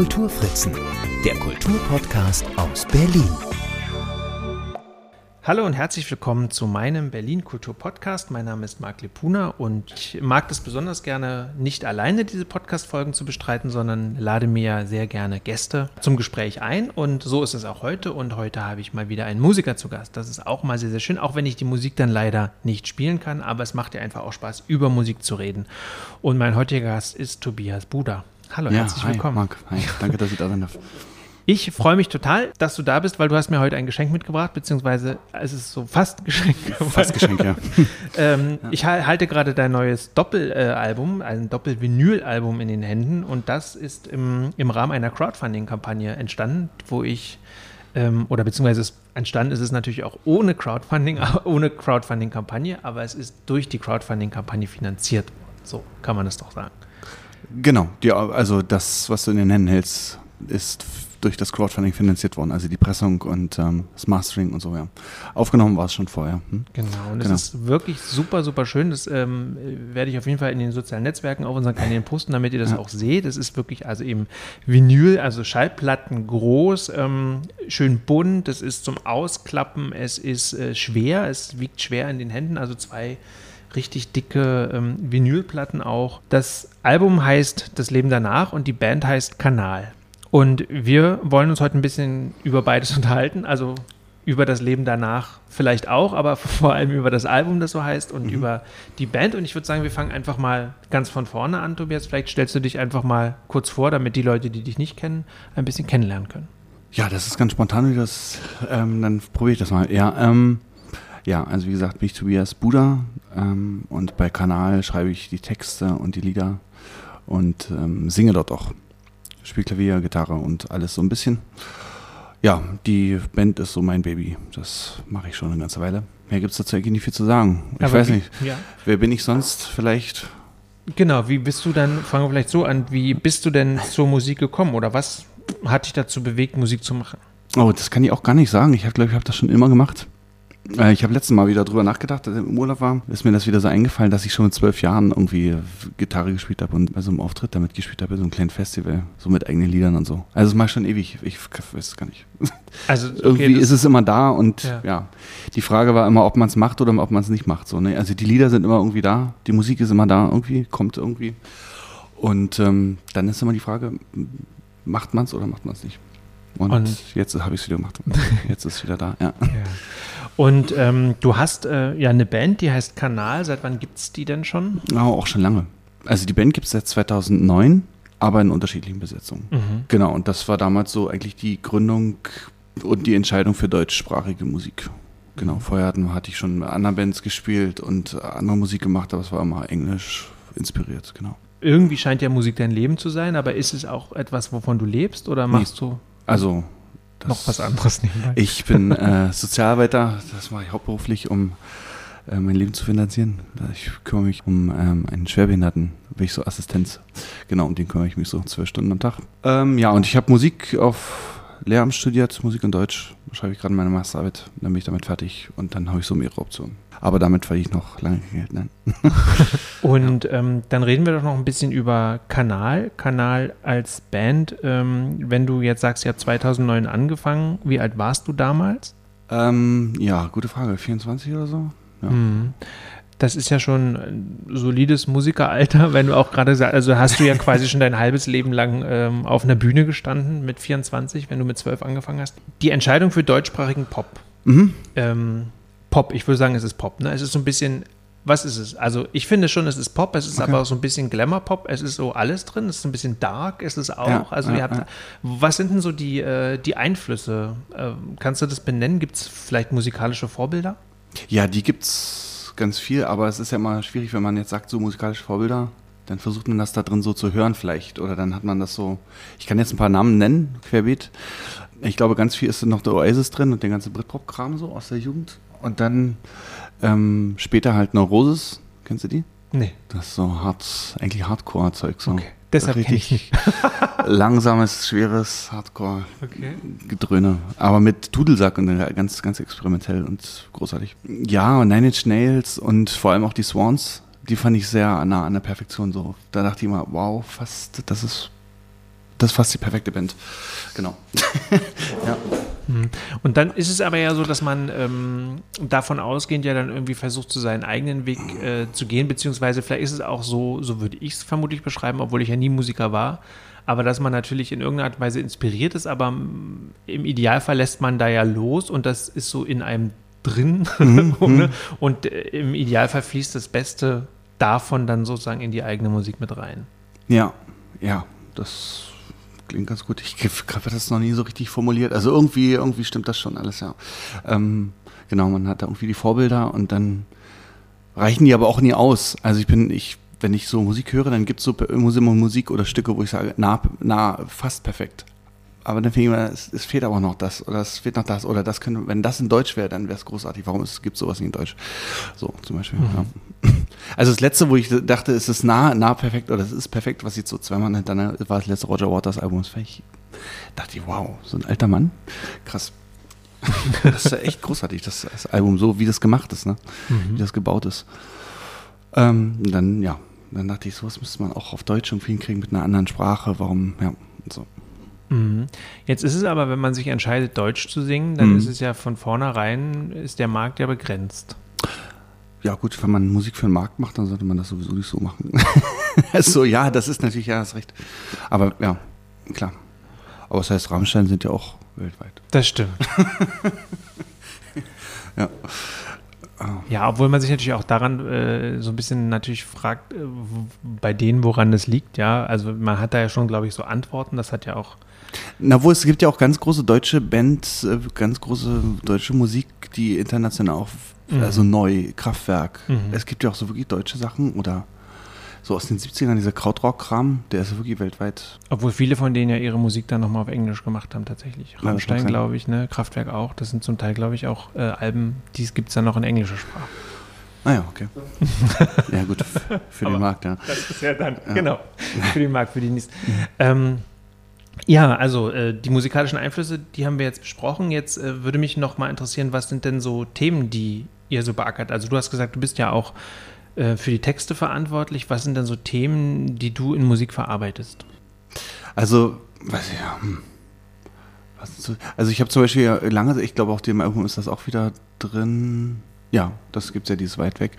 Kulturfritzen, der Kulturpodcast aus Berlin. Hallo und herzlich willkommen zu meinem Berlin Kultur Podcast. Mein Name ist Marc Lepuna und ich mag es besonders gerne, nicht alleine diese Podcast-Folgen zu bestreiten, sondern lade mir sehr gerne Gäste zum Gespräch ein. Und so ist es auch heute. Und heute habe ich mal wieder einen Musiker zu Gast. Das ist auch mal sehr, sehr schön, auch wenn ich die Musik dann leider nicht spielen kann. Aber es macht ja einfach auch Spaß, über Musik zu reden. Und mein heutiger Gast ist Tobias Buda. Hallo, Ja, herzlich hi, willkommen. Marc. Hi, danke, dass ich da sein darf. Ich freue mich total, dass du da bist, weil du hast mir heute ein Geschenk mitgebracht, beziehungsweise es ist so fast ein Geschenk. Fast Geschenk, ja. ähm, Ich hal- halte gerade dein neues Doppelalbum, ein Doppel-Vinyl-Album in den Händen und das ist im, im Rahmen einer Crowdfunding-Kampagne entstanden, wo ich, ähm, oder beziehungsweise es entstanden ist es natürlich auch ohne Crowdfunding, ohne Crowdfunding-Kampagne, aber es ist durch die Crowdfunding-Kampagne finanziert. So kann man es doch sagen. Genau, die, also das, was du in den Händen hältst, ist durch das Crowdfunding finanziert worden. Also die Pressung und ähm, das Mastering und so, ja. Aufgenommen war es schon vorher. Hm? Genau, und Genau. es ist wirklich super, super schön. Das ähm, werde ich auf jeden Fall in den sozialen Netzwerken auf unseren Kanälen posten, damit ihr das Ja. auch seht. Es ist wirklich also eben Vinyl, also Schallplatten groß, ähm, schön bunt. Es ist zum Ausklappen, es ist äh, schwer, es wiegt schwer in den Händen, also zwei richtig dicke ähm, Vinylplatten auch. Das Album heißt Das Leben danach und die Band heißt Kanal. Und wir wollen uns heute ein bisschen über beides unterhalten, also über das Leben danach vielleicht auch, aber vor allem über das Album, das so heißt, und über die Band. Und ich würde sagen, wir fangen einfach mal ganz von vorne an, Tobias. Vielleicht stellst du dich einfach mal kurz vor, damit die Leute, die dich nicht kennen, ein bisschen kennenlernen können. Ja, das ist ganz spontan, wie das, ähm, dann probiere ich das mal. Ja, ähm, ja, also wie gesagt, bin ich Tobias Buda ähm, und bei Kanal schreibe ich die Texte und die Lieder und ähm, singe dort auch. Spiele Klavier, Gitarre und alles so ein bisschen. Ja, die Band ist so mein Baby. Das mache ich schon eine ganze Weile. Mehr gibt es dazu eigentlich nicht viel zu sagen. Ich Aber weiß wie- nicht. Ja. Wer bin ich sonst? Vielleicht. Genau, wie bist du dann, fangen wir vielleicht so an, wie bist du denn zur Musik gekommen oder was hat dich dazu bewegt, Musik zu machen? Oh, das kann ich auch gar nicht sagen. Ich glaube ich, habe das schon immer gemacht. Äh, Ich habe letztes Mal wieder drüber nachgedacht, als ich im Urlaub war, ist mir das wieder so eingefallen, dass ich schon mit zwölf Jahren irgendwie Gitarre gespielt habe und bei so einem Auftritt damit gespielt habe, bei so einem kleinen Festival, so mit eigenen Liedern und so. Also mache ich schon ewig. Ich weiß es gar nicht. Also okay, Irgendwie ist es immer da und Ja. ja. die Frage war immer, ob man es macht oder ob man es nicht macht. So, ne? Also die Lieder sind immer irgendwie da, die Musik ist immer da, irgendwie, kommt irgendwie. Und ähm, dann ist immer die Frage, macht man es oder macht man es nicht? Und, Und- jetzt habe ich es wieder gemacht. Jetzt ist es wieder da, ja. Ja. Und ähm, du hast äh, ja eine Band, die heißt Kanal. Seit wann gibt es die denn schon? Ja, auch schon lange. Also die Band gibt es seit 2009, aber in unterschiedlichen Besetzungen. Mhm. Genau, und das war damals so eigentlich die Gründung und die Entscheidung für deutschsprachige Musik. Genau, vorher hatten, hatte ich schon mit anderen Bands gespielt und andere Musik gemacht, aber es war immer englisch inspiriert, genau. Irgendwie scheint ja Musik dein Leben zu sein, aber ist es auch etwas, wovon du lebst oder machst du Also das- noch was anderes nebenbei? Ich bin äh, Sozialarbeiter, das mache ich hauptberuflich, um äh, mein Leben zu finanzieren. Ich kümmere mich um ähm, einen Schwerbehinderten, bin ich so Assistenz. Genau, um den kümmere ich mich so zwölf Stunden am Tag. Ähm, ja, und ich habe Musik auf Lehramt studiert, Musik und Deutsch. Da schreibe ich gerade meine Masterarbeit, dann bin ich damit fertig und dann habe ich so mehrere Optionen. Aber damit verdiene ich noch lange kein Geld. Nein. Und ähm, dann reden wir doch noch ein bisschen über Kanal. Kanal als Band. Ähm, wenn du jetzt sagst, ihr habt 2009 angefangen, wie alt warst du damals? Ähm, ja, gute Frage. 24 oder so? Ja. Mhm. Das ist ja schon ein solides Musikeralter, wenn du auch gerade sagst, also hast du ja quasi schon dein halbes Leben lang ähm, auf einer Bühne gestanden mit 24, wenn du mit 12 angefangen hast. Die Entscheidung für deutschsprachigen Pop. Mhm. Ähm, Pop, ich würde sagen, es ist Pop. Ne? Es ist so ein bisschen, was ist es? Also ich finde schon, es ist Pop, es ist Okay. aber auch so ein bisschen Glamour-Pop, es ist so alles drin, es ist so ein bisschen dark, es ist auch. Ja, also ja, ihr habt, ja. was sind denn so die, äh, die Einflüsse? Ähm, kannst du das benennen? Gibt es vielleicht musikalische Vorbilder? Ja, die gibt's ganz viel, aber es ist ja immer schwierig, wenn man jetzt sagt, so musikalische Vorbilder, dann versucht man das da drin so zu hören vielleicht. Oder dann hat man das so. Ich kann jetzt ein paar Namen nennen, querbeet. Ich glaube, ganz viel ist noch der Oasis drin und der ganze Britpop-Kram so aus der Jugend. Und dann ähm, später halt Neurosis. Kennst du die? Nee. Das ist so hart, eigentlich Hardcore-Zeug. So. Okay. Deshalb richtig langsames, schweres Okay. Hardcore-Gedröhne. Aber mit Dudelsack und dann ganz, ganz experimentell und großartig. Ja, und Nine Inch Nails und vor allem auch die Swans, die fand ich sehr nah an der Perfektion so. Da dachte ich immer, wow, fast, das ist das ist fast die perfekte Band. Genau. ja. Mhm. Und dann ist es aber ja so, dass man ähm, davon ausgehend ja dann irgendwie versucht, zu seinen eigenen Weg äh, zu gehen, beziehungsweise vielleicht ist es auch so, so würde ich es vermutlich beschreiben, obwohl ich ja nie Musiker war, aber dass man natürlich in irgendeiner Art und Weise inspiriert ist, aber im Idealfall lässt man da ja los und das ist so in einem drin mhm. mhm. und äh, im Idealfall fließt das Beste davon dann sozusagen in die eigene Musik mit rein. Ja, ja, das klingt ganz gut. Ich habe das noch nie so richtig formuliert. Also irgendwie, irgendwie stimmt das schon alles, ja. Ähm, genau, man hat da irgendwie die Vorbilder und dann reichen die aber auch nie aus. Also ich bin, ich, wenn ich so Musik höre, dann gibt es so Musik oder Stücke, wo ich sage, na, na, fast perfekt aber dann finde ich immer, es, es, fehlt aber noch das oder es fehlt noch das oder das könnte, wenn das in Deutsch wäre, dann wäre es großartig. Warum gibt es sowas nicht in Deutsch? So zum Beispiel. Mhm. Ja. Also das letzte, wo ich dachte, es ist nah, nah perfekt oder es ist perfekt, was jetzt so zweimal hintereinander war das letzte Roger Waters Album. Das ich, dachte ich, wow, so ein alter Mann, krass. das ist ja echt großartig, das, das, Album, so wie das gemacht ist, ne? Mhm. wie das gebaut ist. Ähm, dann, ja, dann dachte ich, sowas müsste man auch auf Deutsch irgendwie hinkriegen mit einer anderen Sprache. Warum, ja, so. Mhm. Jetzt ist es aber, wenn man sich entscheidet, Deutsch zu singen, dann mhm. ist es ja von vornherein, ist der Markt ja begrenzt. Ja gut, wenn man Musik für den Markt macht, dann sollte man das sowieso nicht so machen. so, ja, das ist natürlich, ja, das recht. Aber ja, klar. Aber das heißt, Rammstein sind ja auch weltweit. Das stimmt. ja. Ja, obwohl man sich natürlich auch daran äh, so ein bisschen natürlich fragt, äh, bei denen, woran das liegt, ja. Also man hat da ja schon, glaube ich, so Antworten. Das hat ja auch na, wo es gibt ja auch ganz große deutsche Bands, äh, ganz große deutsche Musik, die international auch, mhm. also neu, Kraftwerk. Mhm. Es gibt ja auch so wirklich deutsche Sachen oder so aus den 70ern, dieser Krautrock-Kram, der ist wirklich weltweit. Obwohl viele von denen ja ihre Musik dann nochmal auf Englisch gemacht haben, tatsächlich. Rammstein, glaube ich, ne? Kraftwerk auch. Das sind zum Teil, glaube ich, auch äh, Alben, die gibt es dann noch in englischer Sprache. Ah ja, okay. ja, gut, für den Markt, ja. Das ist ja dann, ja. genau, für den Markt, für die nächsten. ähm, ja, also äh, die musikalischen Einflüsse, die haben wir jetzt besprochen. Jetzt äh, würde mich noch mal interessieren, was sind denn so Themen, die ihr so beackert? Also du hast gesagt, du bist ja auch äh, für die Texte verantwortlich. Was sind denn so Themen, die du in Musik verarbeitest? Also, weiß ich ja. Hm. So, also ich habe zum Beispiel lange, ich glaube auch dem Album ist das auch wieder drin. Ja, das gibt es ja dieses weit weg,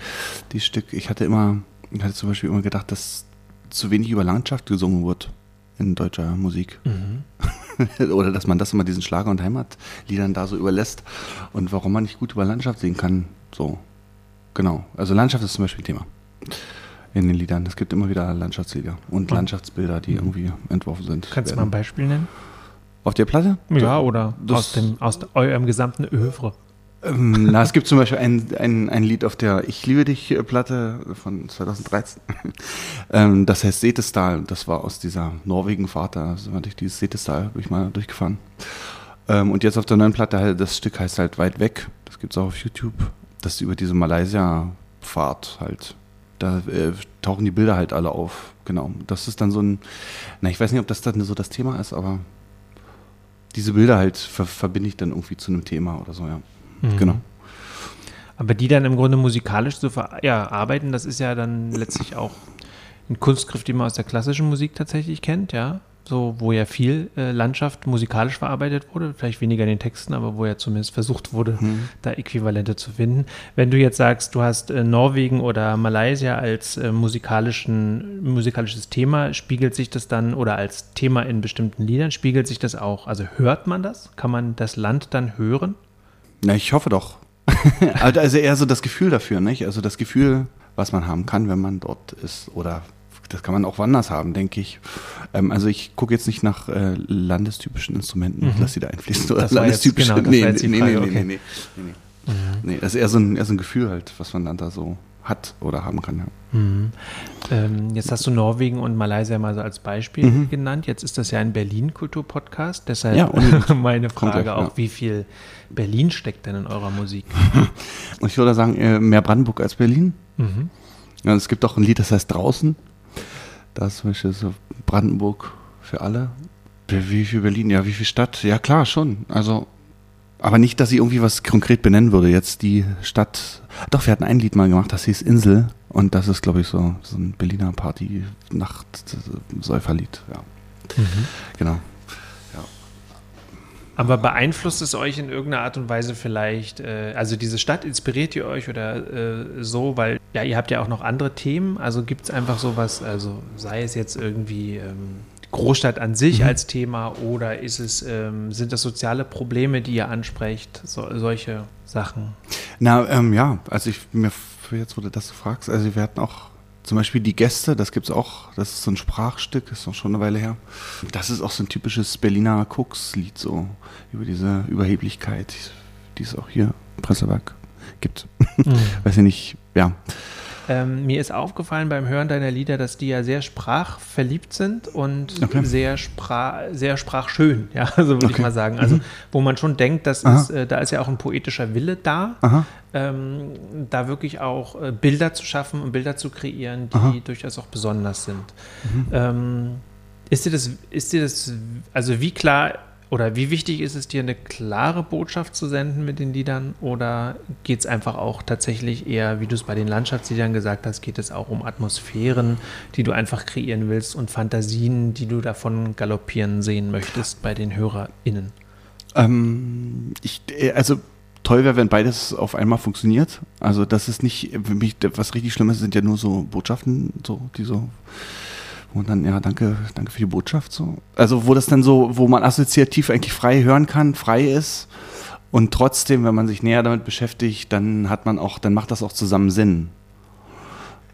die Stück. Ich hatte immer, ich hatte zum Beispiel immer gedacht, dass zu wenig über Landschaft gesungen wird in deutscher Musik. Mhm. Oder dass man das immer diesen Schlager- und Heimatliedern da so überlässt und warum man nicht gut über Landschaft singen kann. So, genau. Also Landschaft ist zum Beispiel ein Thema in den Liedern. Es gibt immer wieder Landschaftslieder und Landschaftsbilder, die irgendwie entworfen sind. Kannst du mal ein Beispiel nennen? Auf der Platte? Ja, oder aus, dem, aus eurem gesamten Övre. Ähm, na, es gibt zum Beispiel ein, ein, ein Lied auf der Ich liebe dich Platte von 2013. ähm, das heißt Setestal. Das war aus dieser Norwegen-Fahrt. Da also durch dieses Setestal bin ich mal durchgefahren. Ähm, und jetzt auf der neuen Platte, das Stück heißt halt Weit weg. Das gibt es auch auf YouTube. Das ist über diese Malaysia-Fahrt halt. Da äh, tauchen die Bilder halt alle auf. Genau. Das ist dann so ein, na, ich weiß nicht, ob das dann so das Thema ist, aber diese Bilder halt ver verbinde ich dann irgendwie zu einem Thema oder so, ja. Mhm. Genau. Aber die dann im Grunde musikalisch zu verarbeiten, das ist ja dann letztlich auch ein Kunstgriff, den man aus der klassischen Musik tatsächlich kennt, ja. So, wo ja viel äh, Landschaft musikalisch verarbeitet wurde, vielleicht weniger in den Texten, aber wo ja zumindest versucht wurde, mhm. da Äquivalente zu finden. Wenn du jetzt sagst, du hast äh, Norwegen oder Malaysia als äh, musikalischen, musikalisches Thema, spiegelt sich das dann oder als Thema in bestimmten Liedern, spiegelt sich das auch? Also hört man das? Kann man das Land dann hören? Na, ich hoffe doch. Also, also eher so das Gefühl dafür, nicht? Also das Gefühl, was man haben kann, wenn man dort ist. Oder das kann man auch woanders haben, denke ich. Ähm, also ich gucke jetzt nicht nach äh, landestypischen Instrumenten, mhm. lass die da einfließen. Oder landestypische. Genau, jetzt, genau, nee, nee, Frage, nee, okay. nee, nee, nee, nee. Mhm. Nee, das ist eher so, ein, eher so ein Gefühl halt, was man dann da so hat oder haben kann. Ja. Mhm. Ähm, jetzt hast du Norwegen und Malaysia mal so als Beispiel mhm. genannt. Jetzt ist das ja ein Berlin-Kultur-Podcast, deshalb ja, meine Frage gleich, auch, ja. wie viel Berlin steckt denn in eurer Musik? Ich würde sagen, äh, mehr Brandenburg als Berlin. Mhm. Ja, es gibt auch ein Lied, das heißt Draußen. Da ist zum Beispiel so Brandenburg für alle. Wie viel Berlin? Ja, wie viel Stadt? Ja, klar, schon. Also aber nicht, dass ich irgendwie was konkret benennen würde. Jetzt die Stadt. Doch, wir hatten ein Lied mal gemacht, das hieß Insel. Und das ist, glaube ich, so, so ein Berliner Party-Nacht-Säuferlied. Ja. Genau. Aber beeinflusst es euch in irgendeiner Art und Weise vielleicht, äh, also diese Stadt inspiriert ihr euch oder äh, so, weil ja, ihr habt ja auch noch andere Themen, also gibt es einfach sowas, also sei es jetzt irgendwie ähm, Großstadt an sich Mhm. als Thema oder ist es, ähm, sind das soziale Probleme, die ihr ansprecht, so, solche Sachen? Na, ähm, ja, also ich mir jetzt, wo du das fragst, also wir hatten auch zum Beispiel die Gäste, das gibt's auch, das ist so ein Sprachstück, ist auch schon eine Weile her. Das ist auch so ein typisches Berliner Koks-Lied, so über diese Überheblichkeit, die es auch hier im Presswerk gibt. Weiß ich nicht, ja. Ähm, mir ist aufgefallen beim Hören deiner Lieder, dass die ja sehr sprachverliebt sind und Okay. sehr, sprach, sehr sprachschön, ja, so würde ich Okay. mal sagen. Also, wo man schon denkt, dass Aha. ist, äh, da ist ja auch ein poetischer Wille da, ähm, da wirklich auch äh, Bilder zu schaffen und Bilder zu kreieren, die Aha. Mhm. durchaus auch besonders sind. Ähm, ist dir das, ist dir das, also wie klar oder wie wichtig ist es dir, eine klare Botschaft zu senden mit den Liedern? Oder geht es einfach auch tatsächlich eher, wie du es bei den Landschaftsliedern gesagt hast, geht es auch um Atmosphären, die du einfach kreieren willst und Fantasien, die du davon galoppieren sehen möchtest bei den HörerInnen? Ähm, ich, äh, also toll wäre, wenn beides auf einmal funktioniert. Also das ist nicht, für mich, was richtig schlimm ist, sind ja nur so Botschaften, so, die so, und dann, ja, danke, danke für die Botschaft, so. Also wo das dann so, wo man assoziativ eigentlich frei hören kann, frei ist. Und trotzdem, wenn man sich näher damit beschäftigt, dann hat man auch, dann macht das auch zusammen Sinn.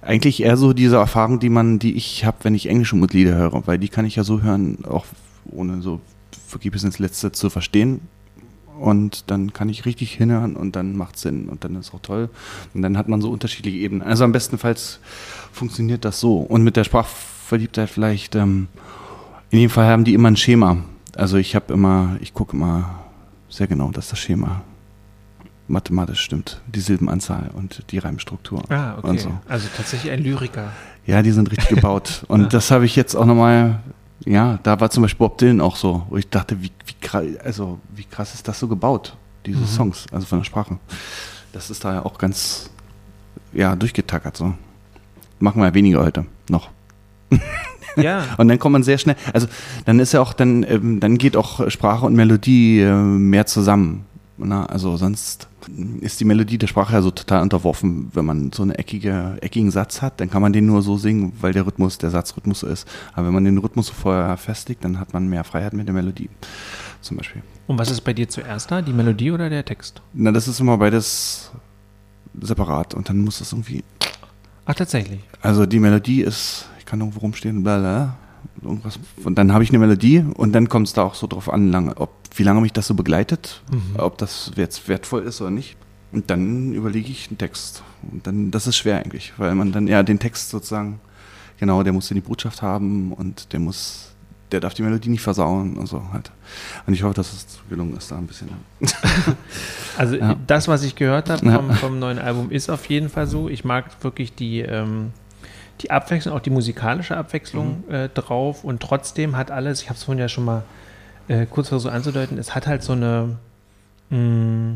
Eigentlich eher so diese Erfahrung, die man, die ich habe, wenn ich englische Lieder höre, weil die kann ich ja so hören, auch ohne so wirklich bis ins Letzte zu verstehen. Und dann kann ich richtig hinhören und dann macht Sinn und dann ist auch toll. Und dann hat man so unterschiedliche Ebenen. Also am bestenfalls funktioniert das so. Und mit der Sprachverliebtheit vielleicht, ähm, in jedem Fall haben die immer ein Schema. Also ich habe immer, ich gucke immer sehr genau, dass das Schema mathematisch stimmt. Die Silbenanzahl und die Reimstruktur. Ah, okay. Und so. Also tatsächlich ein Lyriker. Ja, die sind richtig gebaut. Und das habe ich jetzt auch nochmal, ja, da war zum Beispiel Bob Dylan auch so, wo ich dachte, wie, wie, krass, also, wie krass ist das so gebaut, diese Songs, also von der Sprache. Das ist da ja auch ganz, ja, durchgetackert so. Machen wir ja weniger heute noch. Ja. Und dann kommt man sehr schnell, also dann ist ja auch, dann, ähm, dann geht auch Sprache und Melodie äh, mehr zusammen. Na, also sonst ist die Melodie der Sprache ja so total unterworfen. Wenn man so einen eckige, eckigen Satz hat, dann kann man den nur so singen, weil der Rhythmus, der Satzrhythmus so ist. Aber wenn man den Rhythmus so vorher festigt, dann hat man mehr Freiheit mit der Melodie. Zum Beispiel. Und was ist bei dir zuerst da? Die Melodie oder der Text? Na, das ist immer beides separat und dann muss das irgendwie Ach, tatsächlich. Also die Melodie ist, kann irgendwo rumstehen, bla bla, irgendwas. Und dann habe ich eine Melodie und dann kommt es da auch so drauf an, lange, ob, wie lange mich das so begleitet, ob das jetzt wertvoll ist oder nicht. Und dann überlege ich einen Text. Und dann, das ist schwer eigentlich, weil man dann ja den Text sozusagen, genau, der muss ja die Botschaft haben und der muss, der darf die Melodie nicht versauen und so halt. Und ich hoffe, dass es gelungen ist da ein bisschen. Also Ja. das, was ich gehört habe vom, vom neuen Album, ist auf jeden Fall so. Ich mag wirklich die, ähm, die Abwechslung, auch die musikalische Abwechslung Mhm. äh, drauf. Und trotzdem hat alles, ich habe es vorhin ja schon mal äh, kurz versucht anzudeuten, es hat halt so eine mh,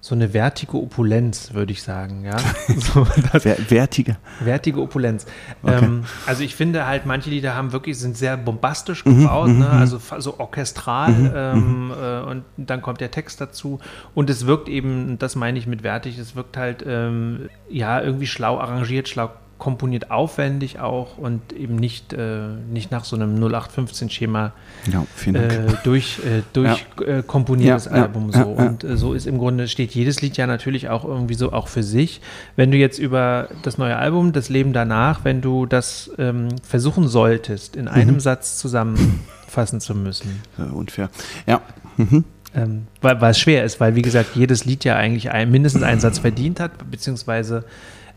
so eine wertige Opulenz, würde ich sagen. Ja? so, das, Wer, wertiger. Wertige Opulenz. Okay. Ähm, also ich finde halt, manche Lieder haben wirklich, sind sehr bombastisch Mhm, gebaut, mhm, ne? mhm. also fa- so orchestral ähm, äh, und dann kommt der Text dazu und es wirkt eben, das meine ich mit wertig, es wirkt halt ähm, ja irgendwie schlau arrangiert, schlau komponiert, aufwendig auch und eben nicht, äh, nicht nach so einem 0815-Schema Ja, äh, durch, äh, durch äh, komponiertes Ja, ja, Album so. ja, ja. Und äh, so ist im Grunde, steht jedes Lied ja natürlich auch irgendwie so auch für sich. Wenn du jetzt über das neue Album, das Leben danach, wenn du das ähm, versuchen solltest, in einem Mhm. Satz zusammenfassen zu müssen, unfair. Ja. Mhm. ähm, weil, weil es schwer ist, weil wie gesagt, jedes Lied ja eigentlich ein, mindestens einen Satz verdient hat, beziehungsweise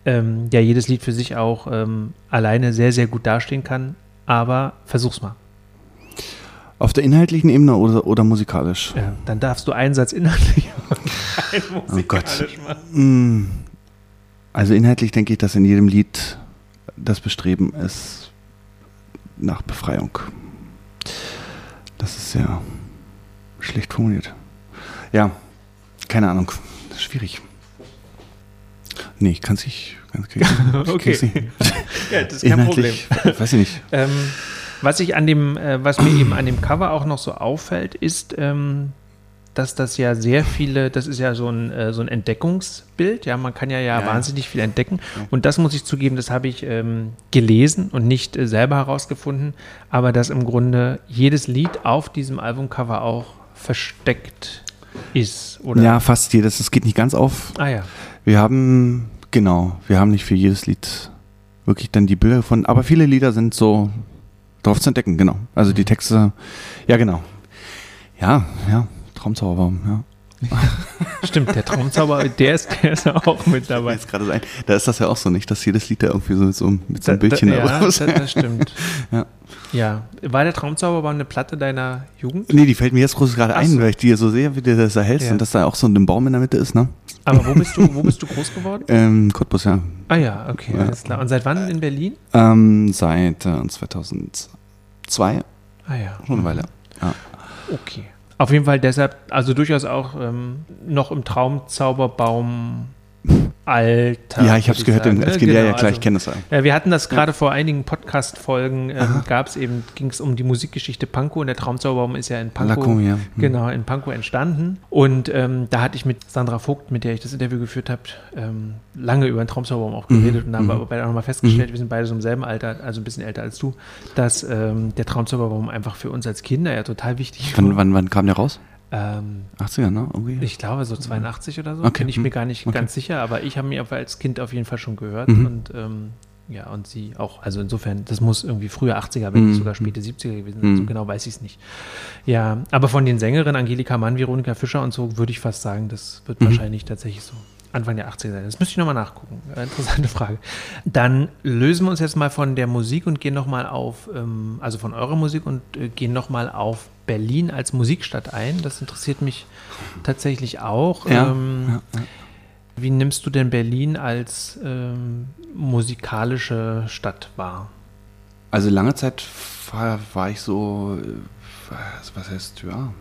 ähm, ja jedes Lied für sich auch ähm, alleine sehr, sehr gut dastehen kann. Aber versuch's mal. Auf der inhaltlichen Ebene oder, oder musikalisch? Ja, dann darfst du einen Satz inhaltlich und einen Oh Gott. musikalisch machen. Mm. Also inhaltlich denke ich, dass in jedem Lied das Bestreben ist nach Befreiung. Das ist sehr schlecht formuliert. Ja, keine Ahnung. Das ist schwierig. Nee, ich kann es nicht. Kann, kann, ich Okay. Ja, das ist kein Problem. Inhaltlich, weiß ich nicht. Ähm, Was ich an dem, äh, was mir eben an dem Cover auch noch so auffällt, ist, ähm, dass das ja sehr viele, das ist ja so ein, äh, so ein Entdeckungsbild, ja, man kann ja, ja, Ja, wahnsinnig viel entdecken. Und das muss ich zugeben, das habe ich ähm, gelesen und nicht äh, selber herausgefunden, aber dass im Grunde jedes Lied auf diesem Albumcover auch versteckt ist, oder? Ja, fast jedes. Es geht nicht ganz auf. Ah ja. Wir haben, genau, wir haben nicht für jedes Lied wirklich dann die Bilder gefunden, aber viele Lieder sind so drauf zu entdecken, genau. Also die Texte, ja, genau. Ja, ja, Traumzauberbaum, ja. Stimmt, der Traumzauber, der ist, der ist auch mit dabei. jetzt gerade so ein, da ist das ja auch so nicht, dass jedes Lied da irgendwie so mit so, mit so einem Da- Bildchen da, ja, da das, das stimmt. Ja. Ja. War der Traumzauberbaum eine Platte deiner Jugend? Nee, die fällt mir jetzt groß gerade ein, so. weil ich die so sehe, wie du das da hältst Ja. und dass da auch so ein Baum in der Mitte ist, ne? Aber wo bist du, wo bist du groß geworden? Ähm, Cottbus, ja. Ah ja, okay, Ja. alles klar. Und seit wann in Berlin? Ähm, seit äh, 2002, Ah ja. schon eine Weile. Ja. Okay. Auf jeden Fall deshalb, also durchaus auch ähm, noch im Traumzauberbaum Alter. ja, ich habe es gehört, sagen, als ne? Kind, ja, ja, Genau, klar, also- ich kenne das ja. Ja, wir hatten das gerade vor einigen Podcast-Folgen, ähm, gab es eben, ging es um die Musikgeschichte Pankow und der Traumzauberbaum ist ja in Pankow, Lacko, ja. Hm. genau, in Pankow entstanden. Und ähm, da hatte ich mit Sandra Vogt, mit der ich das Interview geführt habe, ähm, lange über den Traumzauberbaum auch geredet und da haben wir mhm. aber beide auch nochmal festgestellt, wir sind beide so im selben Alter, also ein bisschen älter als du, dass ähm, der Traumzauberbaum einfach für uns als Kinder ja total wichtig Wann, war. wann, wann kam der raus? Ähm, 80er, ne? Irgendwie? ich glaube so 82 oder so, Okay, bin ich mir hm, gar nicht okay. ganz sicher, aber ich habe mir aber als Kind auf jeden Fall schon gehört Mhm. und ähm, ja, und sie auch. Also insofern, das muss irgendwie frühe 80er, wenn nicht Mhm. sogar späte 70er gewesen sein. So Mhm. genau weiß ich es nicht. Ja, aber von den Sängerinnen Angelika Mann, Veronika Fischer und so würde ich fast sagen, das wird Mhm. wahrscheinlich tatsächlich so Anfang der 80er sein. Das müsste ich nochmal nachgucken. Äh, interessante Frage. Dann lösen wir uns jetzt mal von der Musik und gehen nochmal auf, ähm, also von eurer Musik und äh, gehen nochmal auf Berlin als Musikstadt ein. Das interessiert mich tatsächlich auch. Ja, Ähm, ja, ja. Wie nimmst du denn Berlin als ähm, musikalische Stadt wahr? Also lange Zeit war, war ich so, äh, was- was heißt, ja,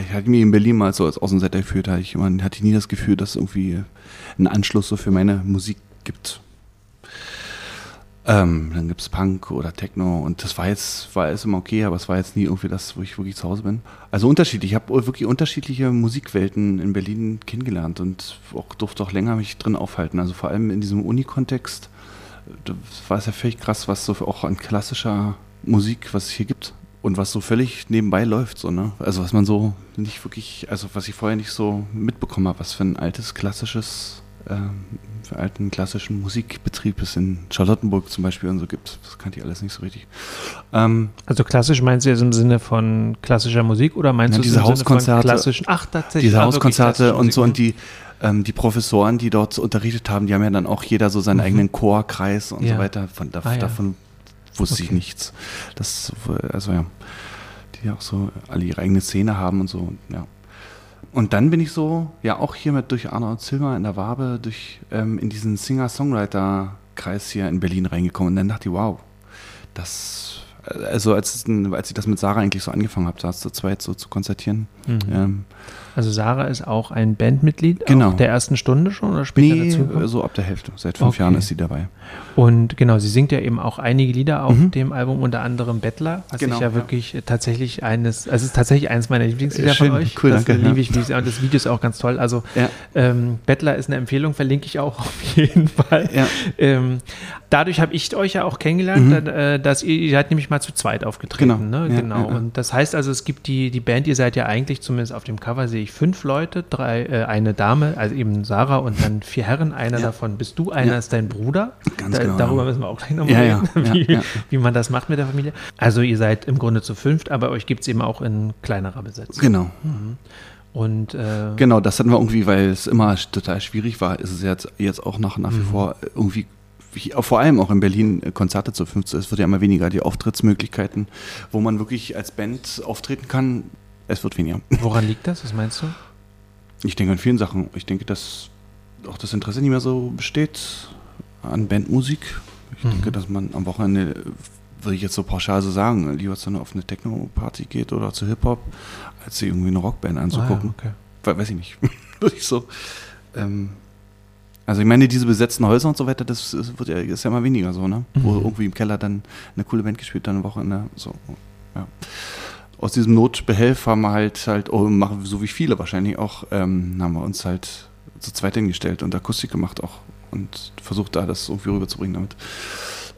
ich, hatte mich in Berlin mal so als Außenseiter gefühlt, hatte ich, immer, hatte nie das Gefühl, dass es irgendwie einen Anschluss so für meine Musik gibt. Ähm, dann gibt es Punk oder Techno und das war jetzt, war jetzt immer okay, aber es war jetzt nie irgendwie das, wo ich wirklich zu Hause bin. Also unterschiedlich. Ich habe wirklich unterschiedliche Musikwelten in Berlin kennengelernt und auch, durfte auch länger mich drin aufhalten. Also vor allem in diesem Uni-Kontext war es ja völlig krass, was so auch an klassischer Musik, was es hier gibt und was so völlig nebenbei läuft, so, ne? Also was man so nicht wirklich, also was ich vorher nicht so mitbekommen habe, was für ein altes klassisches, ähm, für alten klassischen Musikbetrieb es in Charlottenburg zum Beispiel und so gibt. Das kannte ich alles nicht so richtig. Ähm, Also klassisch meinst du jetzt im Sinne von klassischer Musik oder meinst Ja, du es diese im Sinne von Hauskonzerte- klassischen? Ach, tatsächlich. diese Hauskonzerte und so und die ähm, die Professoren, die dort unterrichtet haben, die haben ja dann auch jeder so seinen Mhm. eigenen Chorkreis und Ja. so weiter. Von, da, Ah, ja. Davon wusste ich Okay. nichts. Das, also ja, die auch so alle ihre eigene Szene haben und so. Und, ja. Und dann bin ich so, ja auch hier mit durch Arnold Zilmer in der Wabe, durch ähm, in diesen Singer-Songwriter-Kreis hier in Berlin reingekommen. Und dann dachte ich, wow, das, also als, als ich das mit Sarah eigentlich so angefangen habe, da zu zweit so zu konzertieren, Mhm. ähm, Also Sarah ist auch ein Bandmitglied Genau. der ersten Stunde schon oder später Nee, dazu? so ab der Hälfte. Seit fünf Okay. Jahren ist sie dabei. Und genau, sie singt ja eben auch einige Lieder auf Mhm. dem Album, unter anderem Bettler, was Genau, ich ja, ja. wirklich äh, tatsächlich eines, also es ist tatsächlich eines meiner Lieblingslieder Schön, von euch. cool, das danke, liebe ja. ich, und das Video ist auch ganz toll. Also Ja. ähm, Bettler ist eine Empfehlung, verlinke ich auch auf jeden Fall. Ja. Ähm, dadurch habe ich euch ja auch kennengelernt, Mhm. äh, dass ihr, ihr seid nämlich mal zu zweit aufgetreten. Genau, Ne? ja, genau. ja. Und das heißt also, es gibt die, die Band, ihr seid ja eigentlich, zumindest auf dem Cover sehe ich fünf Leute, drei, äh, eine Dame, also eben Sarah und dann vier Herren. Einer Ja. davon bist du, einer ist dein Bruder. Ganz da, genau, Darüber müssen wir auch gleich nochmal reden, ja, wie, ja. wie man das macht mit der Familie. Also ihr seid im Grunde zu fünft, aber euch gibt es eben auch in kleinerer Besetzung. Genau. Und äh, Genau, das hatten wir irgendwie, weil es immer total schwierig war, ist es jetzt, jetzt auch nach, nach wie Mhm. vor irgendwie, wie, vor allem auch in Berlin, äh, Konzerte zu 15. Es wird ja immer weniger, die Auftrittsmöglichkeiten, wo man wirklich als Band auftreten kann, es wird weniger. woran liegt das? Was meinst du? Ich denke an vielen Sachen. Ich denke, dass auch das Interesse nicht mehr so besteht an Bandmusik. Ich Mhm. denke, dass man am Wochenende, äh, würde ich jetzt so pauschal so sagen, lieber zu einer auf eine Techno-Party geht oder zu Hip-Hop, als sich irgendwie eine Rockband anzugucken. Ah, ja, okay. We- Weiß ich nicht. würde ich so. Ähm, Also ich meine, diese besetzten Häuser und so weiter, das ist, wird ja, ist ja immer weniger so, ne? Wo Mhm. irgendwie im Keller dann eine coole Band gespielt, dann eine Wochenende, so, ja. Aus diesem Notbehelf haben wir halt, halt, oh, machen so wie viele wahrscheinlich auch, ähm, haben wir uns halt zu zweit hingestellt und Akustik gemacht auch und versucht da das irgendwie rüberzubringen damit.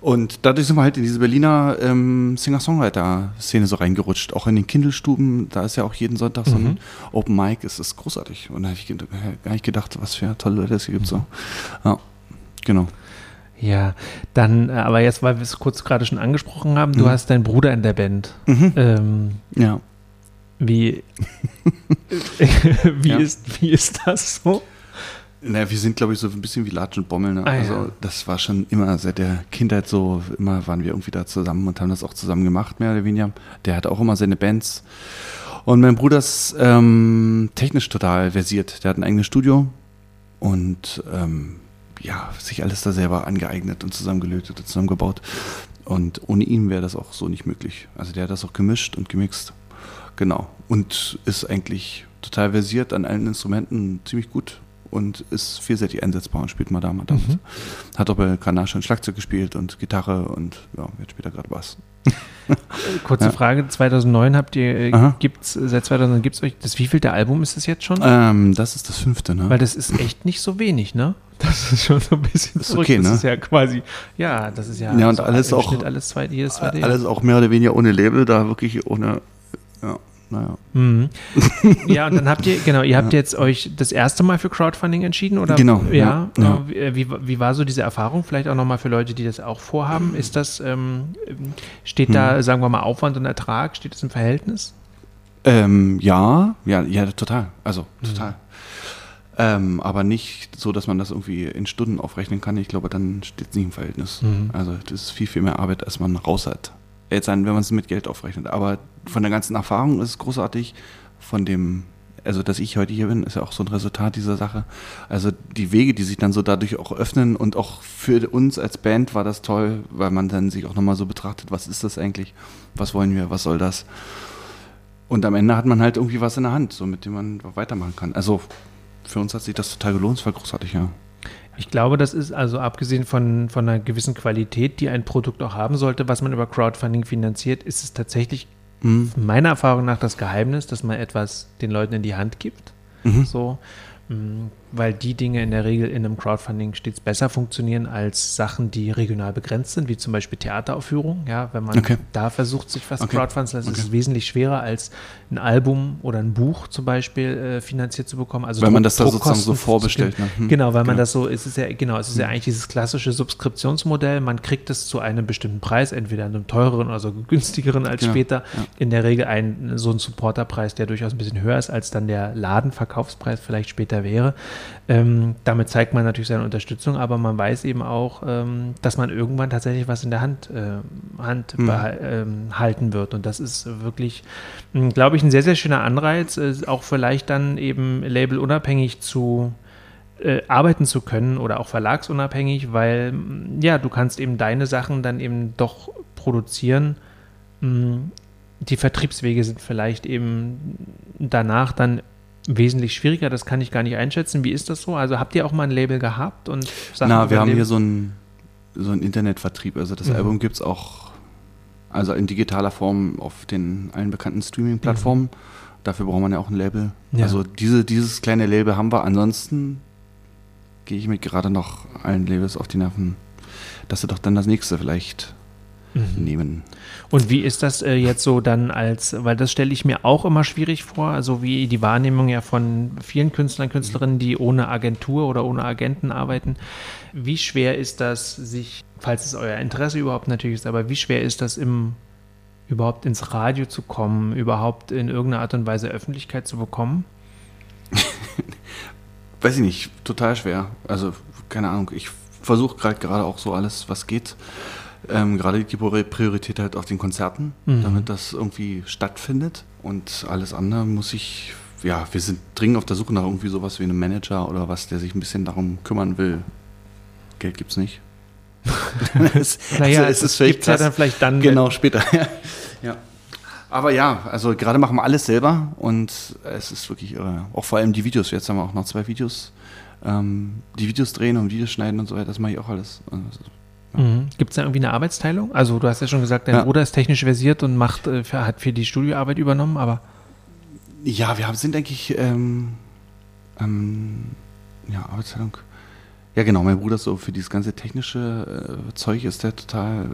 Und dadurch sind wir halt in diese Berliner ähm, Singer-Songwriter-Szene so reingerutscht. Auch in den Kindelstuben, da ist ja auch jeden Sonntag so ein Mhm. Open Mic, es ist großartig. Und da habe ich gar nicht gedacht, was für tolle Leute es hier gibt. So. Ja, genau. Ja, dann, äh, aber jetzt, weil wir es kurz gerade schon angesprochen haben, du Mhm. hast deinen Bruder in der Band. Mhm. Ähm, Ja. wie wie, Ja. ist, wie ist das so? Naja, wir sind, glaube ich, so ein bisschen wie Latsch und Bommel. Ne? Ah, also, ja. das war schon immer seit der Kindheit so. Immer waren wir irgendwie da zusammen und haben das auch zusammen gemacht, mehr oder weniger. Der hat auch immer seine Bands. Und mein Bruder ist ähm, technisch total versiert. Der hat ein eigenes Studio und ähm, ja, sich alles da selber angeeignet und zusammengelötet und zusammengebaut. Und ohne ihn wäre das auch so nicht möglich. Also der hat das auch gemischt und gemixt. Genau. Und ist eigentlich total versiert an allen Instrumenten, ziemlich gut und ist vielseitig einsetzbar und spielt mal da, mal da. Mhm. Hat auch bei Kanal schon Schlagzeug gespielt und Gitarre und ja, jetzt spielt er gerade Bass. Kurze Ja. Frage, 2009 habt ihr, äh, gibt's, seit 2009 gibt es euch, das wievielte Album ist das jetzt schon? Ähm, das ist das fünfte, ne? Weil das ist echt nicht so wenig, ne? Das ist schon so ein bisschen Ist zurück. okay, das ne? ist ja quasi, ja, das ist ja, Ja, und so alles im auch- Schnitt alles zweite, jedes zweite Jahr. Alles auch mehr oder weniger ohne Label, da wirklich ohne, ja, naja. Mhm. Ja, und dann habt ihr, genau, ihr habt jetzt euch das erste Mal für Crowdfunding entschieden, oder? Genau, Ja. ja, ja. Äh, Wie, wie war so diese Erfahrung? Vielleicht auch nochmal für Leute, die das auch vorhaben. Ist das, ähm, steht Hm. da, sagen wir mal, Aufwand und Ertrag, steht das im Verhältnis? Ähm, ja, ja, ja, total. Also, Mhm. total. Ähm, aber nicht so, dass man das irgendwie in Stunden aufrechnen kann. Ich glaube, dann steht es nicht im Verhältnis. Mhm. Also, das ist viel, viel mehr Arbeit, als man raus hat. Jetzt an, wenn man es mit Geld aufrechnet. Aber von der ganzen Erfahrung ist es großartig. Von dem, also, dass ich heute hier bin, ist ja auch so ein Resultat dieser Sache. Also, die Wege, die sich dann so dadurch auch öffnen und auch für uns als Band war das toll, weil man dann sich auch nochmal so betrachtet, was ist das eigentlich? Was wollen wir? Was soll das? Und am Ende hat man halt irgendwie was in der Hand, so mit dem man weitermachen kann. Also für uns hat sich das total gelohnt, es war großartig, ja. Ich glaube, das ist also abgesehen von, von einer gewissen Qualität, die ein Produkt auch haben sollte, was man über Crowdfunding finanziert, ist es tatsächlich Mhm. meiner Erfahrung nach das Geheimnis, dass man etwas den Leuten in die Hand gibt. Mhm. So, weil die Dinge in der Regel in einem Crowdfunding stets besser funktionieren als Sachen, die regional begrenzt sind, wie zum Beispiel Theateraufführungen. Ja, wenn man Okay. da versucht, sich was Okay. crowdfunden zu lassen, ist Okay. es wesentlich schwerer als ein Album oder ein Buch zum Beispiel äh, finanziert zu bekommen. Also Weil man das da sozusagen so vorbestellt. Ne? Hm. Genau, weil man Genau. das so, es ist ja, genau, es ist ja eigentlich dieses klassische Subskriptionsmodell. Man kriegt es zu einem bestimmten Preis, entweder einem teureren oder so günstigeren als Genau, später. ja. In der Regel ein, so ein Supporterpreis, der durchaus ein bisschen höher ist, als dann der Ladenverkaufspreis vielleicht später wäre. Ähm, damit zeigt man natürlich seine Unterstützung, aber man weiß eben auch, ähm, dass man irgendwann tatsächlich was in der Hand, äh, Hand Mhm. ähm, halten wird. Und das ist wirklich, mh, glaube ich, ein sehr, sehr schöner Anreiz, äh, auch vielleicht dann eben labelunabhängig zu äh, arbeiten zu können oder auch verlagsunabhängig, weil mh, ja, du kannst eben deine Sachen dann eben doch produzieren. Mh, Die Vertriebswege sind vielleicht eben danach dann wesentlich schwieriger, das kann ich gar nicht einschätzen. Wie ist das so? Also habt ihr auch mal ein Label gehabt und Sachen Na, wir haben hier so einen so einen Internetvertrieb. Also das Mhm. Album gibt es auch also in digitaler Form auf den allen bekannten Streaming-Plattformen. Dafür braucht man ja auch ein Label. Mhm. Ja. Also diese, dieses kleine Label haben wir. Ansonsten gehe ich mir gerade noch allen Labels auf die Nerven, dass sie doch dann das nächste vielleicht Mhm. nehmen. Und wie ist das äh, jetzt so dann als, weil das stelle ich mir auch immer schwierig vor, also wie die Wahrnehmung ja von vielen Künstlern, Künstlerinnen, die ohne Agentur oder ohne Agenten arbeiten. Wie schwer ist das, sich, falls es euer Interesse überhaupt natürlich ist, aber wie schwer ist das im überhaupt ins Radio zu kommen, überhaupt in irgendeiner Art und Weise Öffentlichkeit zu bekommen? Weiß ich nicht, total schwer. Also, keine Ahnung, ich versuche gerade gerade auch so alles, was geht. Ähm, gerade die Priorität halt auf den Konzerten, Mhm. damit das irgendwie stattfindet. Und alles andere muss ich, ja, wir sind dringend auf der Suche nach irgendwie sowas wie einem Manager oder was, der sich ein bisschen darum kümmern will. Geld gibt's nicht. es, Naja, also es, es gibt ja dann vielleicht dann, Genau, später. ja. Aber ja, also gerade machen wir alles selber und es ist wirklich irre. Auch vor allem die Videos. Jetzt haben wir auch noch zwei Videos ähm, die Videos drehen und Videos schneiden und so weiter, das mache ich auch alles. Also, Mhm. Gibt es da irgendwie eine Arbeitsteilung? Also du hast ja schon gesagt, dein Ja. Bruder ist technisch versiert und macht, äh, hat für die Studioarbeit übernommen, aber Ja, wir haben, sind eigentlich, ähm, ähm, ja, Arbeitsteilung. Ja, genau, mein Bruder ist so für dieses ganze technische äh, Zeug ist der total,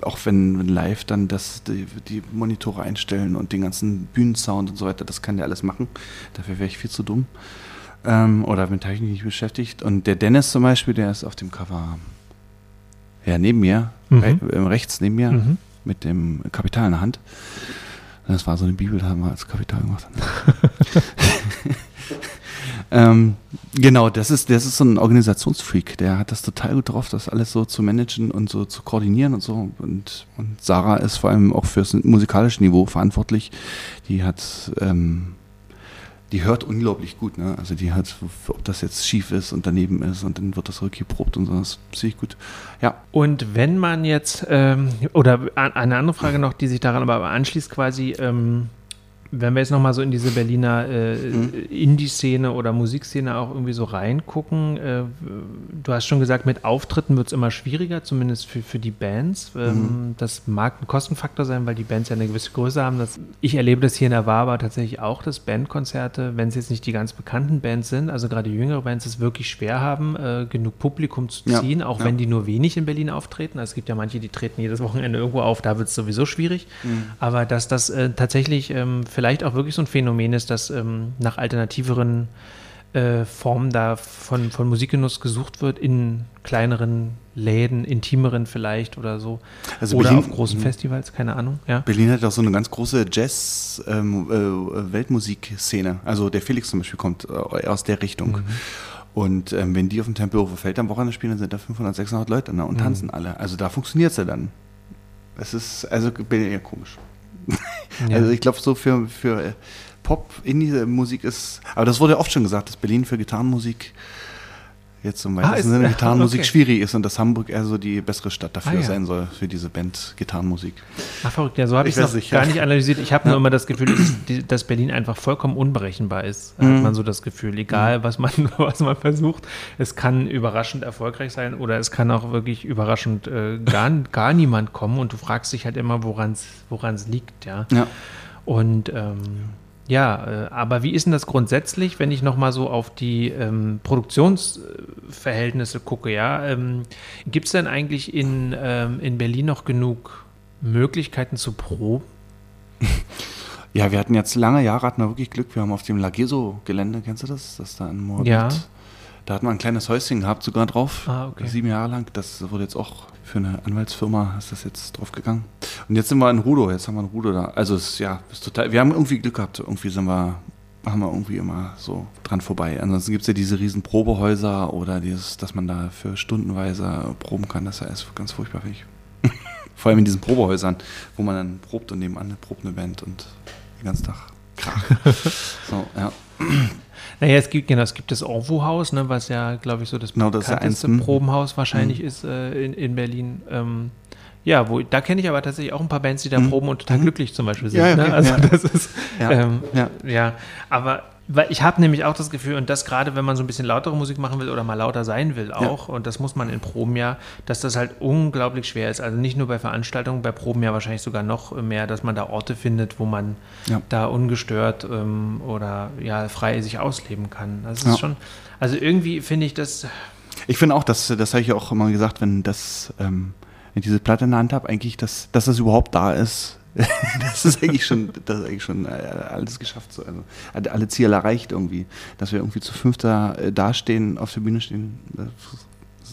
auch wenn, wenn live dann das, die, die Monitore einstellen und den ganzen Bühnensound und so weiter, das kann der alles machen. Dafür wäre ich viel zu dumm. Ähm, oder mit Technik nicht beschäftigt. Und der Dennis zum Beispiel, der ist auf dem Cover, ja, neben mir, Mhm. re äh, rechts neben mir, Mhm. mit dem Kapital in der Hand. Das war so eine Bibel, da haben wir als Kapital gemacht. ähm, genau, das ist, das ist so ein Organisationsfreak. Der hat das total gut drauf, das alles so zu managen und so zu koordinieren und so. Und, und Sarah ist vor allem auch fürs musikalische Niveau verantwortlich. Die hat, ähm, die hört unglaublich gut. Ne? Also die hat, ob das jetzt schief ist und daneben ist und dann wird das rückgeprobt und so. Das sehe ich gut. Ja. Und wenn man jetzt, ähm, oder eine andere Frage noch, die sich daran aber anschließt quasi, ähm, wenn wir jetzt nochmal so in diese Berliner äh, Mhm. Indie-Szene oder Musikszene auch irgendwie so reingucken, äh, du hast schon gesagt, mit Auftritten wird es immer schwieriger, zumindest für, für die Bands. Ähm, Mhm. Das mag ein Kostenfaktor sein, weil die Bands ja eine gewisse Größe haben. Das, ich erlebe das hier in der Waber tatsächlich auch, dass Bandkonzerte, wenn es jetzt nicht die ganz bekannten Bands sind, also gerade jüngere Bands, es wirklich schwer haben, äh, genug Publikum zu Ja, ziehen, auch ja. wenn die nur wenig in Berlin auftreten. Also es gibt ja manche, die treten jedes Wochenende irgendwo auf, da wird es sowieso schwierig. Mhm. Aber dass das äh, tatsächlich ähm, vielleicht auch wirklich so ein Phänomen ist, dass ähm, nach alternativeren äh, Formen da von, von Musikgenuss gesucht wird in kleineren Läden, intimeren vielleicht oder so. Also oder Berlin- auf großen Mhm. Festivals, keine Ahnung. Ja. Berlin hat auch so eine ganz große Jazz-Weltmusikszene. also der Felix zum Beispiel kommt äh, aus der Richtung. Mhm. Und ähm, wenn die auf dem Tempelhofer Feld am Wochenende spielen, dann sind da 500, 600 Leute ne, und Mhm. tanzen alle. Also da funktioniert es ja dann. Es ist, also bin eher komisch. Ja. Also ich glaube, so für, für äh, Pop, Indie-Musik ist, aber das wurde ja oft schon gesagt, dass Berlin für Gitarrenmusik jetzt im Ah, weitesten ist- Sinne Gitarrenmusik okay. schwierig ist und dass Hamburg eher so die bessere Stadt dafür Ah, ja. sein soll, für diese Band Gitarrenmusik. Ach, verrückt, ja, so habe ich es weiß noch nicht, gar ja. nicht analysiert. Ich habe nur Ja. immer das Gefühl, dass, dass Berlin einfach vollkommen unberechenbar ist. Hat Mhm. man so das Gefühl. Egal, was man, was man versucht, es kann überraschend erfolgreich sein oder es kann auch wirklich überraschend äh, gar, gar niemand kommen und du fragst dich halt immer, woran es liegt, ja. Ja. Und ähm, ja, äh, aber wie ist denn das grundsätzlich, wenn ich nochmal so auf die ähm, Produktionsverhältnisse gucke, ja? Ähm, Gibt es denn eigentlich in, ähm, in Berlin noch genug Möglichkeiten zu proben? Ja, wir hatten jetzt lange Jahre, hatten wir wirklich Glück. Wir haben auf dem Lageso-Gelände, kennst du das? Das da in Moabit. Ja. Da hatten wir ein kleines Häuschen gehabt, sogar drauf. Ah, okay. Sieben Jahre lang. Das wurde jetzt auch für eine Anwaltsfirma, ist das jetzt drauf gegangen. Und jetzt sind wir in Rudo, jetzt haben wir ein Rudo da. Also es ist ja, ist total, wir haben irgendwie Glück gehabt. Irgendwie sind wir, haben wir irgendwie immer so dran vorbei. Ansonsten gibt es ja diese riesen Probehäuser oder dieses, dass man da für stundenweise proben kann. Das ist ja alles ganz furchtbar für mich. Vor allem in diesen Probehäusern, wo man dann probt und nebenan probt eine Band und den ganzen Tag Krach. so, ja. Naja, es gibt, genau, es gibt das Orwo-Haus, ne, was ja, glaube ich, so das Genau, das bekannteste hm. Probenhaus wahrscheinlich ist äh, in, in Berlin. Ähm, ja, wo, da kenne ich aber tatsächlich auch ein paar Bands, die da Mhm. proben und total Mhm. glücklich zum Beispiel sind. Ja, ne? okay, Also ja. das ist, Ja, ähm, ja. ja, aber weil ich habe nämlich auch das Gefühl, und das gerade, wenn man so ein bisschen lautere Musik machen will oder mal lauter sein will auch, und das muss man in Proben ja, dass das halt unglaublich schwer ist. Also nicht nur bei Veranstaltungen, bei Proben ja wahrscheinlich sogar noch mehr, dass man da Orte findet, wo man Ja. da ungestört ähm, oder ja frei sich ausleben kann. Das ist Ja. schon, also irgendwie finde ich das, Ich finde auch, dass, das habe ich auch immer gesagt, wenn das, ähm, wenn ich diese Platte in der Hand habe, eigentlich, dass, dass das überhaupt da ist. das ist eigentlich schon, das ist eigentlich schon äh, alles geschafft. So. Also, alle Ziele erreicht irgendwie. Dass wir irgendwie zu fünfter äh, dastehen, auf der Bühne stehen, das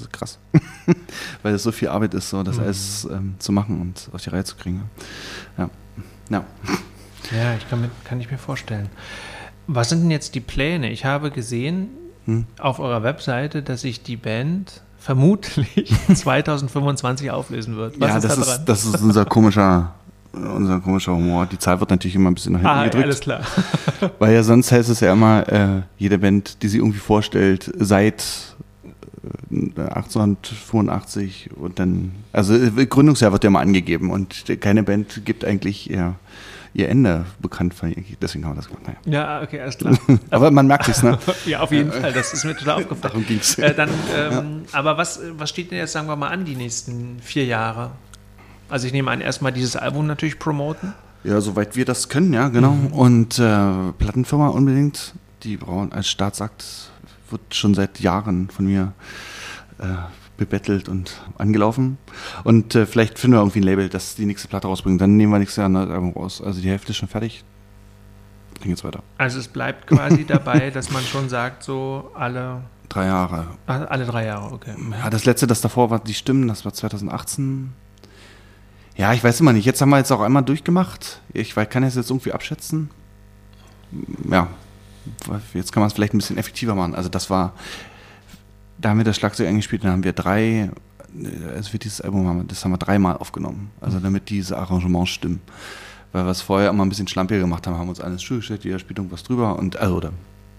ist, krass. Weil es so viel Arbeit ist, so das Mhm. alles ähm, zu machen und auf die Reihe zu kriegen. Ja. Ja. ja, ich kann, mir, kann ich mir vorstellen. Was sind denn jetzt die Pläne? Ich habe gesehen Hm. auf eurer Webseite, dass sich die Band vermutlich 2025 auflösen wird. Was ja, ist das, da ist, das ist unser komischer, unser komischer Humor. Die Zahl wird natürlich immer ein bisschen nach hinten ah, gedrückt. alles klar. Weil ja sonst heißt es ja immer, äh, jede Band, die sie irgendwie vorstellt, seit äh, 1885 und dann, also äh, Gründungsjahr wird ja mal angegeben und keine Band gibt eigentlich ihr, ihr Ende bekannt, deswegen haben wir das gemacht. Naja. Ja, okay, alles klar. aber man merkt es, ne? ja, auf jeden Fall, das ist mir total aufgefallen. Darum ging's. Äh, dann, ähm, ja. Aber was, was steht denn jetzt, sagen wir mal, an die nächsten vier Jahre? Also ich nehme an, erstmal dieses Album natürlich promoten. Ja, soweit wir das können, ja, genau. Mhm. Und äh, Plattenfirma unbedingt, die brauchen als Staatsakt, wird schon seit Jahren von mir äh, bebettelt und angelaufen. Und äh, vielleicht finden wir irgendwie ein Label, das die nächste Platte rausbringt. Dann nehmen wir nächstes Jahr ein Album raus. Also die Hälfte ist schon fertig. Dann geht's weiter. Also es bleibt quasi dabei, dass man schon sagt, so alle drei Jahre. Alle drei Jahre, okay. Ja, das letzte, das davor war die Stimmen, das war 2018. Ja, ich weiß immer nicht. Jetzt haben wir jetzt auch einmal durchgemacht. Ich kann es jetzt irgendwie abschätzen. Ja, jetzt kann man es vielleicht ein bisschen effektiver machen. Also das war, da haben wir das Schlagzeug eingespielt, dann haben wir drei, also für dieses Album haben wir, das haben wir dreimal aufgenommen. Also damit diese Arrangements stimmen. Weil wir es vorher immer ein bisschen schlampiger gemacht haben, haben uns alles zugestellt, jeder spielt irgendwas drüber und also oder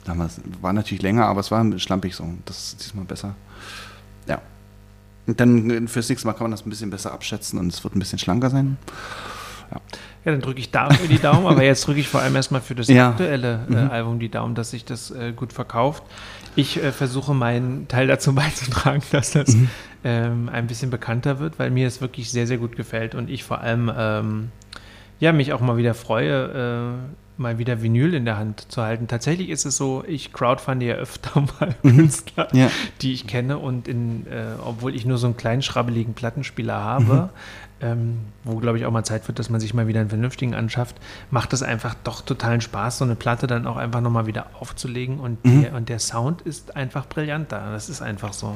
da haben wir, war natürlich länger, aber es war schlampig so. Das ist diesmal besser. Und dann fürs nächste Mal kann man das ein bisschen besser abschätzen und es wird ein bisschen schlanker sein. Ja, ja dann drücke ich dafür die Daumen, aber jetzt drücke ich vor allem erstmal für das ja. aktuelle äh, mhm. Album die Daumen, dass sich das äh, gut verkauft. Ich äh, versuche meinen Teil dazu beizutragen, dass das mhm. ähm, ein bisschen bekannter wird, weil mir es wirklich sehr, sehr gut gefällt und ich vor allem ähm, ja, mich auch mal wieder freue, äh, mal wieder Vinyl in der Hand zu halten. Tatsächlich ist es so, ich crowdfunde ja öfter mal mhm. Künstler, ja. die ich kenne und in, äh, obwohl ich nur so einen kleinen schrabbeligen Plattenspieler habe, mhm. ähm, wo glaube ich auch mal Zeit wird, dass man sich mal wieder einen vernünftigen anschafft, macht es einfach doch totalen Spaß, so eine Platte dann auch einfach nochmal wieder aufzulegen und, mhm. der, und der Sound ist einfach brillant da. Das ist einfach so.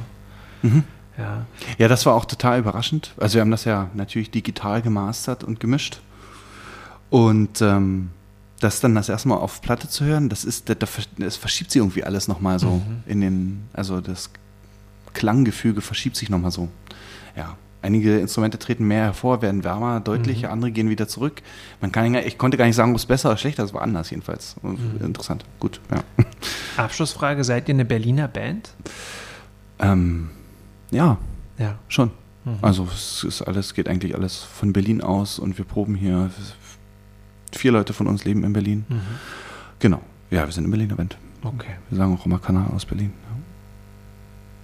Mhm. Ja. ja, das war auch total überraschend. Also wir haben das ja natürlich digital gemastert und gemischt. Und ähm, das dann das erste Mal auf Platte zu hören, das ist, das, verschiebt sich irgendwie alles nochmal so mhm. in den, also das Klanggefüge verschiebt sich nochmal so. Ja. Einige Instrumente treten mehr hervor, werden wärmer, deutlicher, mhm. andere gehen wieder zurück. Man kann, ich konnte gar nicht sagen, ob es besser oder schlechter ist, es war anders jedenfalls. Mhm. Interessant, gut, ja. Abschlussfrage, seid ihr eine Berliner Band? Ähm, ja, ja, schon. Mhm. Also es ist alles, geht eigentlich alles von Berlin aus und wir proben hier vier Leute von uns leben in Berlin. Mhm. Genau. Ja, wir sind in Berliner Band. Okay. Wir sagen auch immer Kanal aus Berlin.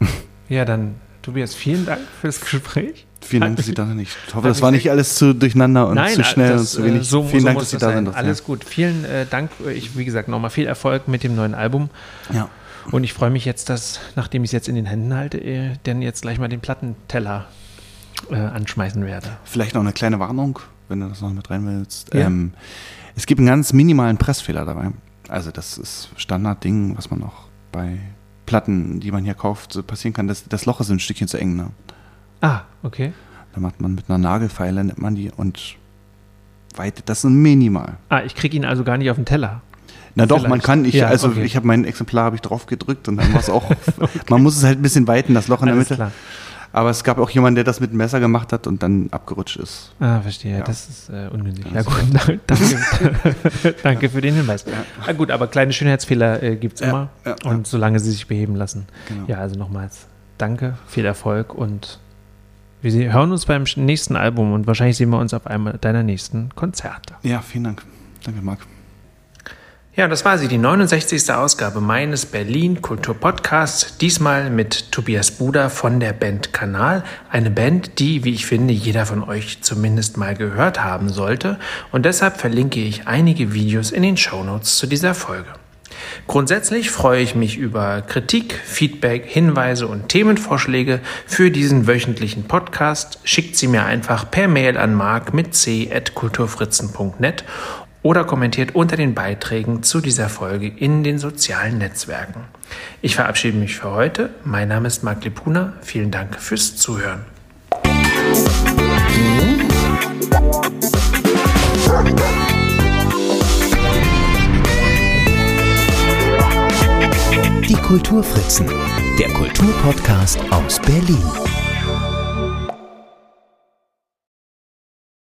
Ja. ja, dann, Tobias, vielen Dank fürs Gespräch. Vielen Dank, dass Sie da sind. Ich hoffe, das war nicht alles zu durcheinander und Nein, zu schnell das, und zu wenig. So, vielen so Dank, dass Sie da sein. sind. Alles gut. Vielen äh, Dank. Ich, wie gesagt, nochmal viel Erfolg mit dem neuen Album. Ja. Und ich freue mich jetzt, dass, nachdem ich es jetzt in den Händen halte, äh, denn jetzt gleich mal den Plattenteller äh, anschmeißen werde. Vielleicht noch eine kleine Warnung, wenn du das noch mit rein willst. Ja. Ähm, es gibt einen ganz minimalen Pressfehler dabei. Also das ist Standardding, was man auch bei Platten, die man hier kauft, passieren kann. Das, das Loch ist ein Stückchen zu eng. Ne? Ah, okay. Da macht man mit einer Nagelfeile, nimmt man die und weitet das ist minimal. Ah, ich kriege ihn also gar nicht auf den Teller. Na doch, Vielleicht. man kann, ich, ja, also okay. ich habe mein Exemplar habe ich drauf gedrückt und dann war es auch, okay. man muss es halt ein bisschen weiten, das Loch in Alles der Mitte. Klar. Aber es gab auch jemanden, der das mit dem Messer gemacht hat und dann abgerutscht ist. Ah, verstehe. Ja. Das ist äh, ungünstig. Ja, gut, danke, danke für den Hinweis. Ja. Ah, gut, aber kleine Schönheitsfehler äh, gibt es immer. Ja, und solange sie sich beheben lassen. Genau. Ja, also nochmals danke, viel Erfolg und wir hören uns beim nächsten Album und wahrscheinlich sehen wir uns auf einem deiner nächsten Konzerte. Ja, vielen Dank. Danke, Marc. Ja, das war sie, die 69. Ausgabe meines Berlin Kultur Podcasts. Diesmal mit Tobias Buder von der Band Kanal. Eine Band, die, wie ich finde, jeder von euch zumindest mal gehört haben sollte. Und deshalb verlinke ich einige Videos in den Shownotes zu dieser Folge. Grundsätzlich freue ich mich über Kritik, Feedback, Hinweise und Themenvorschläge für diesen wöchentlichen Podcast. Schickt sie mir einfach per Mail an mark mit c.kulturfritzen.net oder kommentiert unter den Beiträgen zu dieser Folge in den sozialen Netzwerken. Ich verabschiede mich für heute. Mein Name ist Marc Lepuna. Vielen Dank fürs Zuhören. Die Kulturfritzen, der Kulturpodcast aus Berlin.